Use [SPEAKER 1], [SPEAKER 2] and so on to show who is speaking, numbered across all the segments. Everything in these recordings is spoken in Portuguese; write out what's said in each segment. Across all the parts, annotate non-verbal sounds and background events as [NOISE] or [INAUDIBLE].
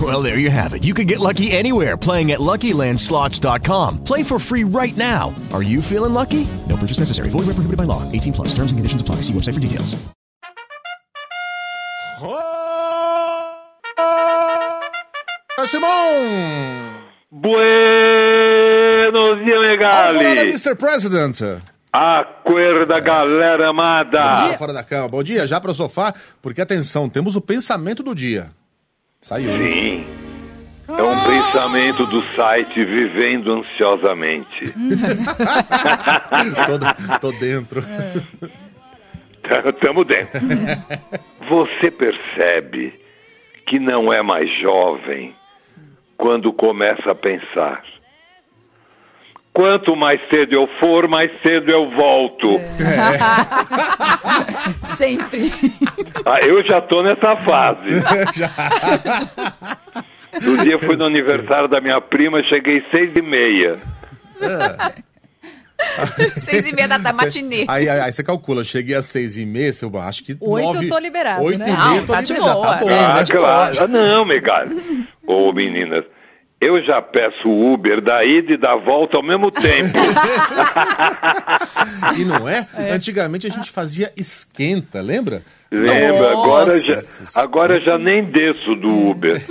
[SPEAKER 1] Well, there you have it. You can get lucky anywhere playing at LuckyLandSlots.com. Play for free right now. Are you feeling lucky? No purchase necessary. Void where prohibited by law. 18 plus. Terms and conditions apply. See website for details.
[SPEAKER 2] Ah, Simão!
[SPEAKER 3] Buenos dias, Megali.
[SPEAKER 2] Mr. President!
[SPEAKER 3] Acorda, galera
[SPEAKER 2] Bom
[SPEAKER 3] amada.
[SPEAKER 2] dia, fora da cama. Bom dia, já para o sofá, porque atenção, temos o pensamento do dia. Saiu.
[SPEAKER 3] Sim. É um pensamento do site Vivendo Ansiosamente. [LAUGHS]
[SPEAKER 2] tô, tô dentro.
[SPEAKER 3] Tamo dentro. [LAUGHS] Você percebe que não é mais jovem quando começa a pensar. Quanto mais cedo eu for, mais cedo eu volto. [LAUGHS]
[SPEAKER 4] Sempre.
[SPEAKER 3] Ah, eu já tô nessa fase. [LAUGHS] No dia fui no aniversário da minha prima, cheguei seis e meia.
[SPEAKER 4] Seis e meia da matinê.
[SPEAKER 2] Aí, aí, aí você calcula, cheguei às seis e meia, eu acho que
[SPEAKER 4] Oito
[SPEAKER 2] nove...
[SPEAKER 4] eu tô liberado,
[SPEAKER 2] Oito
[SPEAKER 4] né?
[SPEAKER 2] e meia
[SPEAKER 4] Não,
[SPEAKER 2] eu tô
[SPEAKER 4] tá de
[SPEAKER 2] liberado.
[SPEAKER 4] boa.
[SPEAKER 2] Tá bom,
[SPEAKER 4] É,
[SPEAKER 2] né?
[SPEAKER 3] Ah,
[SPEAKER 4] de
[SPEAKER 3] claro.
[SPEAKER 4] boa.
[SPEAKER 3] Ah, não, Megali. Ô, meninas, eu já peço Uber da ida e da volta ao mesmo tempo. [LAUGHS]
[SPEAKER 2] E não é? Antigamente a gente fazia esquenta, lembra?
[SPEAKER 3] Lembra? Agora já, agora já nem desço do Uber. [LAUGHS]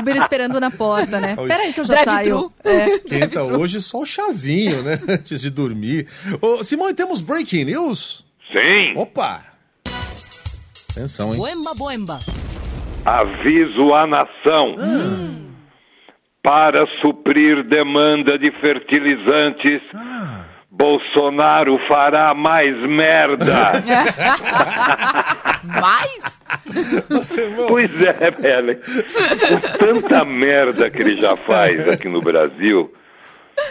[SPEAKER 4] Uber esperando na porta, né? Peraí que eu já saio. É.
[SPEAKER 2] Esquenta hoje só o chazinho, né? [LAUGHS] Antes de dormir. Ô, Simão, temos breaking news?
[SPEAKER 3] Sim,
[SPEAKER 2] Opa! Atenção, hein?
[SPEAKER 5] Boemba, boemba.
[SPEAKER 3] Aviso à nação. Para suprir demanda de fertilizantes, Bolsonaro fará mais merda. [LAUGHS]
[SPEAKER 4] Mas,
[SPEAKER 3] Pois é, Belen. Com tanta merda que ele já faz aqui no Brasil,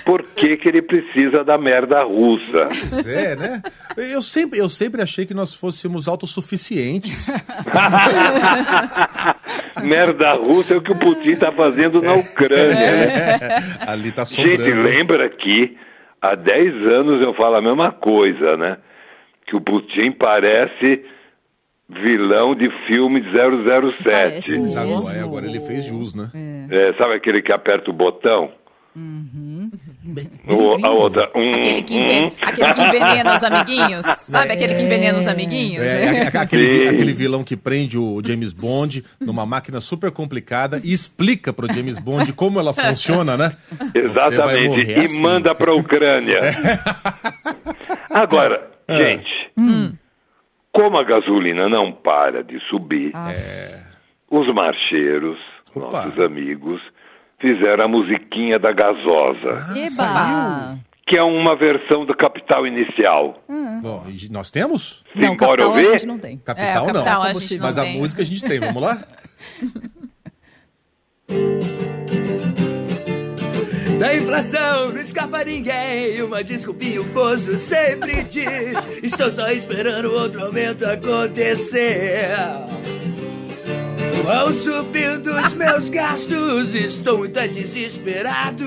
[SPEAKER 3] por que, que ele precisa da merda russa?
[SPEAKER 2] Pois é, né? Eu sempre, eu sempre achei que nós fôssemos autossuficientes. [LAUGHS]
[SPEAKER 3] merda russa é o que o Putin está fazendo na Ucrânia, né?
[SPEAKER 2] Ali tá
[SPEAKER 3] Gente,
[SPEAKER 2] sobrando.
[SPEAKER 3] lembra que há 10 anos eu falo a mesma coisa, né? Que o Putin parece vilão de filme de 007.
[SPEAKER 4] Parece mesmo.
[SPEAKER 2] agora, agora ele fez jus, né?
[SPEAKER 3] É, sabe aquele que aperta o botão? [LAUGHS] O- a outra. Um,
[SPEAKER 4] aquele que, enven... aquele que envenena os amiguinhos. [LAUGHS] Sabe aquele que envenena os amiguinhos?
[SPEAKER 2] É, a- a- aquele, aquele vilão que prende o James Bond numa máquina super complicada e explica pro James Bond como ela funciona, né?
[SPEAKER 3] Exatamente. E
[SPEAKER 2] assim.
[SPEAKER 3] manda para a Ucrânia. [LAUGHS] Agora,
[SPEAKER 2] É.
[SPEAKER 3] gente, como a gasolina não para de subir, os marcheiros,
[SPEAKER 2] Opa.
[SPEAKER 3] nossos amigos, fizeram a musiquinha da gasosa,
[SPEAKER 4] Eba!
[SPEAKER 3] que é uma versão do Capital Inicial.
[SPEAKER 2] Bom, e nós temos?
[SPEAKER 4] Não,
[SPEAKER 3] Sim, bora
[SPEAKER 4] capital a
[SPEAKER 3] ouvir?
[SPEAKER 4] gente não tem.
[SPEAKER 2] Capital,
[SPEAKER 4] é, o
[SPEAKER 2] não.
[SPEAKER 4] capital a gente não
[SPEAKER 2] Mas a
[SPEAKER 4] tem.
[SPEAKER 2] música a gente tem, vamos lá? [LAUGHS]
[SPEAKER 6] Da inflação não escapa ninguém. Uma desculpinha o poço sempre diz: Estou só esperando outro aumento acontecer. Vão subindo os meus gastos, estou muito desesperado.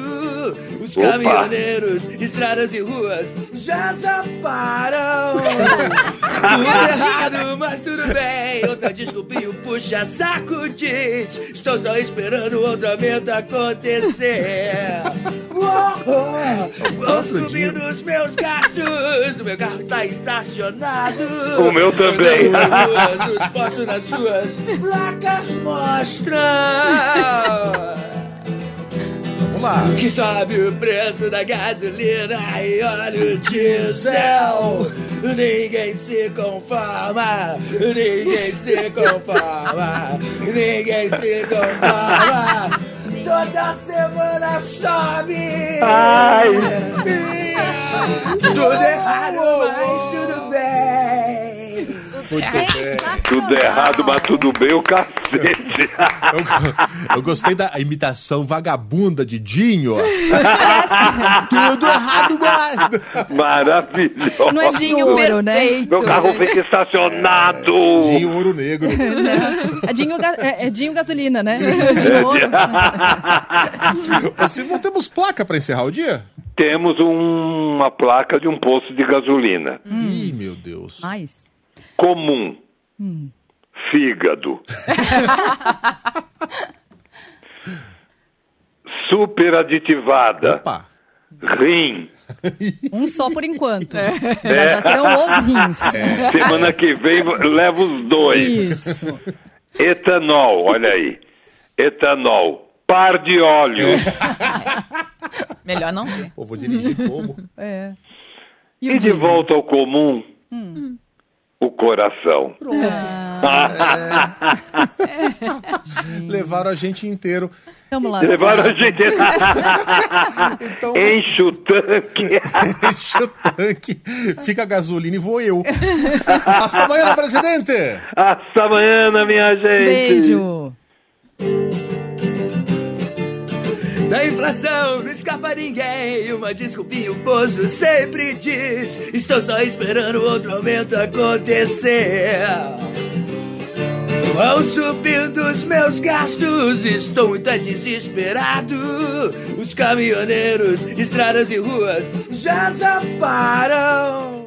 [SPEAKER 6] Os
[SPEAKER 3] Opa.
[SPEAKER 6] caminhoneiros, estradas e ruas já já param. Tudo [LAUGHS] errado, mas tudo bem. Outra desculpinho puxa saco diz. Estou só esperando outro aumento acontecer. Vão subindo os meus gastos. O meu carro está estacionado.
[SPEAKER 3] O meu também.
[SPEAKER 6] Os postos nas suas placas mostram.
[SPEAKER 2] Vamos lá.
[SPEAKER 6] Que sobe o preço da gasolina e óleo diesel. Ninguém se conforma, ninguém se conforma, ninguém se conforma. Toda semana sobe.
[SPEAKER 3] Ai.
[SPEAKER 6] Tudo errado, mas tudo bem.
[SPEAKER 2] Muito bem.
[SPEAKER 3] Tudo errado, mas tudo bem, o cacete. [LAUGHS]
[SPEAKER 2] Eu, gostei da imitação vagabunda de Dinho. [LAUGHS] Tudo errado, mas...
[SPEAKER 3] Maravilhoso.
[SPEAKER 4] Não é Dinho
[SPEAKER 7] ouro, né?
[SPEAKER 4] perfeito.
[SPEAKER 3] Meu carro fica estacionado.
[SPEAKER 2] Dinho Ouro Negro.
[SPEAKER 7] É Dinho, é, é Dinho gasolina, né? [LAUGHS] Dinho ouro.
[SPEAKER 2] Ô, Simão, temos placa pra encerrar o dia?
[SPEAKER 3] Temos um- uma placa de um posto de gasolina.
[SPEAKER 2] Ih, meu Deus.
[SPEAKER 7] Mais.
[SPEAKER 3] Comum. Fígado. [LAUGHS] Super aditivada.
[SPEAKER 2] Opa.
[SPEAKER 3] Rim. [LAUGHS]
[SPEAKER 7] Um só por enquanto. Já, já serão os rins.
[SPEAKER 3] Semana que vem leva os dois.
[SPEAKER 7] Isso.
[SPEAKER 3] Etanol, olha aí. Etanol. Par de óleos. [LAUGHS]
[SPEAKER 4] Melhor não ver.
[SPEAKER 2] Pô, vou dirigir como?
[SPEAKER 7] É.
[SPEAKER 3] E
[SPEAKER 7] o
[SPEAKER 3] de volta ao comum, o coração. [LAUGHS]
[SPEAKER 2] Levaram a gente inteiro.
[SPEAKER 7] Vamos lá.
[SPEAKER 3] Levaram a gente. [LAUGHS]
[SPEAKER 2] Então,
[SPEAKER 3] Enche o tanque. [LAUGHS]
[SPEAKER 2] enche o tanque, fica a gasolina e vou eu. Hasta amanhã, presidente!
[SPEAKER 3] Hasta amanhã, minha gente.
[SPEAKER 7] Beijo.
[SPEAKER 6] Da inflação não escapa ninguém. Uma desculpinha o poço sempre diz. Estou só esperando outro aumento acontecer. Vão subindo os meus gastos, estou muito desesperado. Os caminhoneiros, estradas e ruas já já param.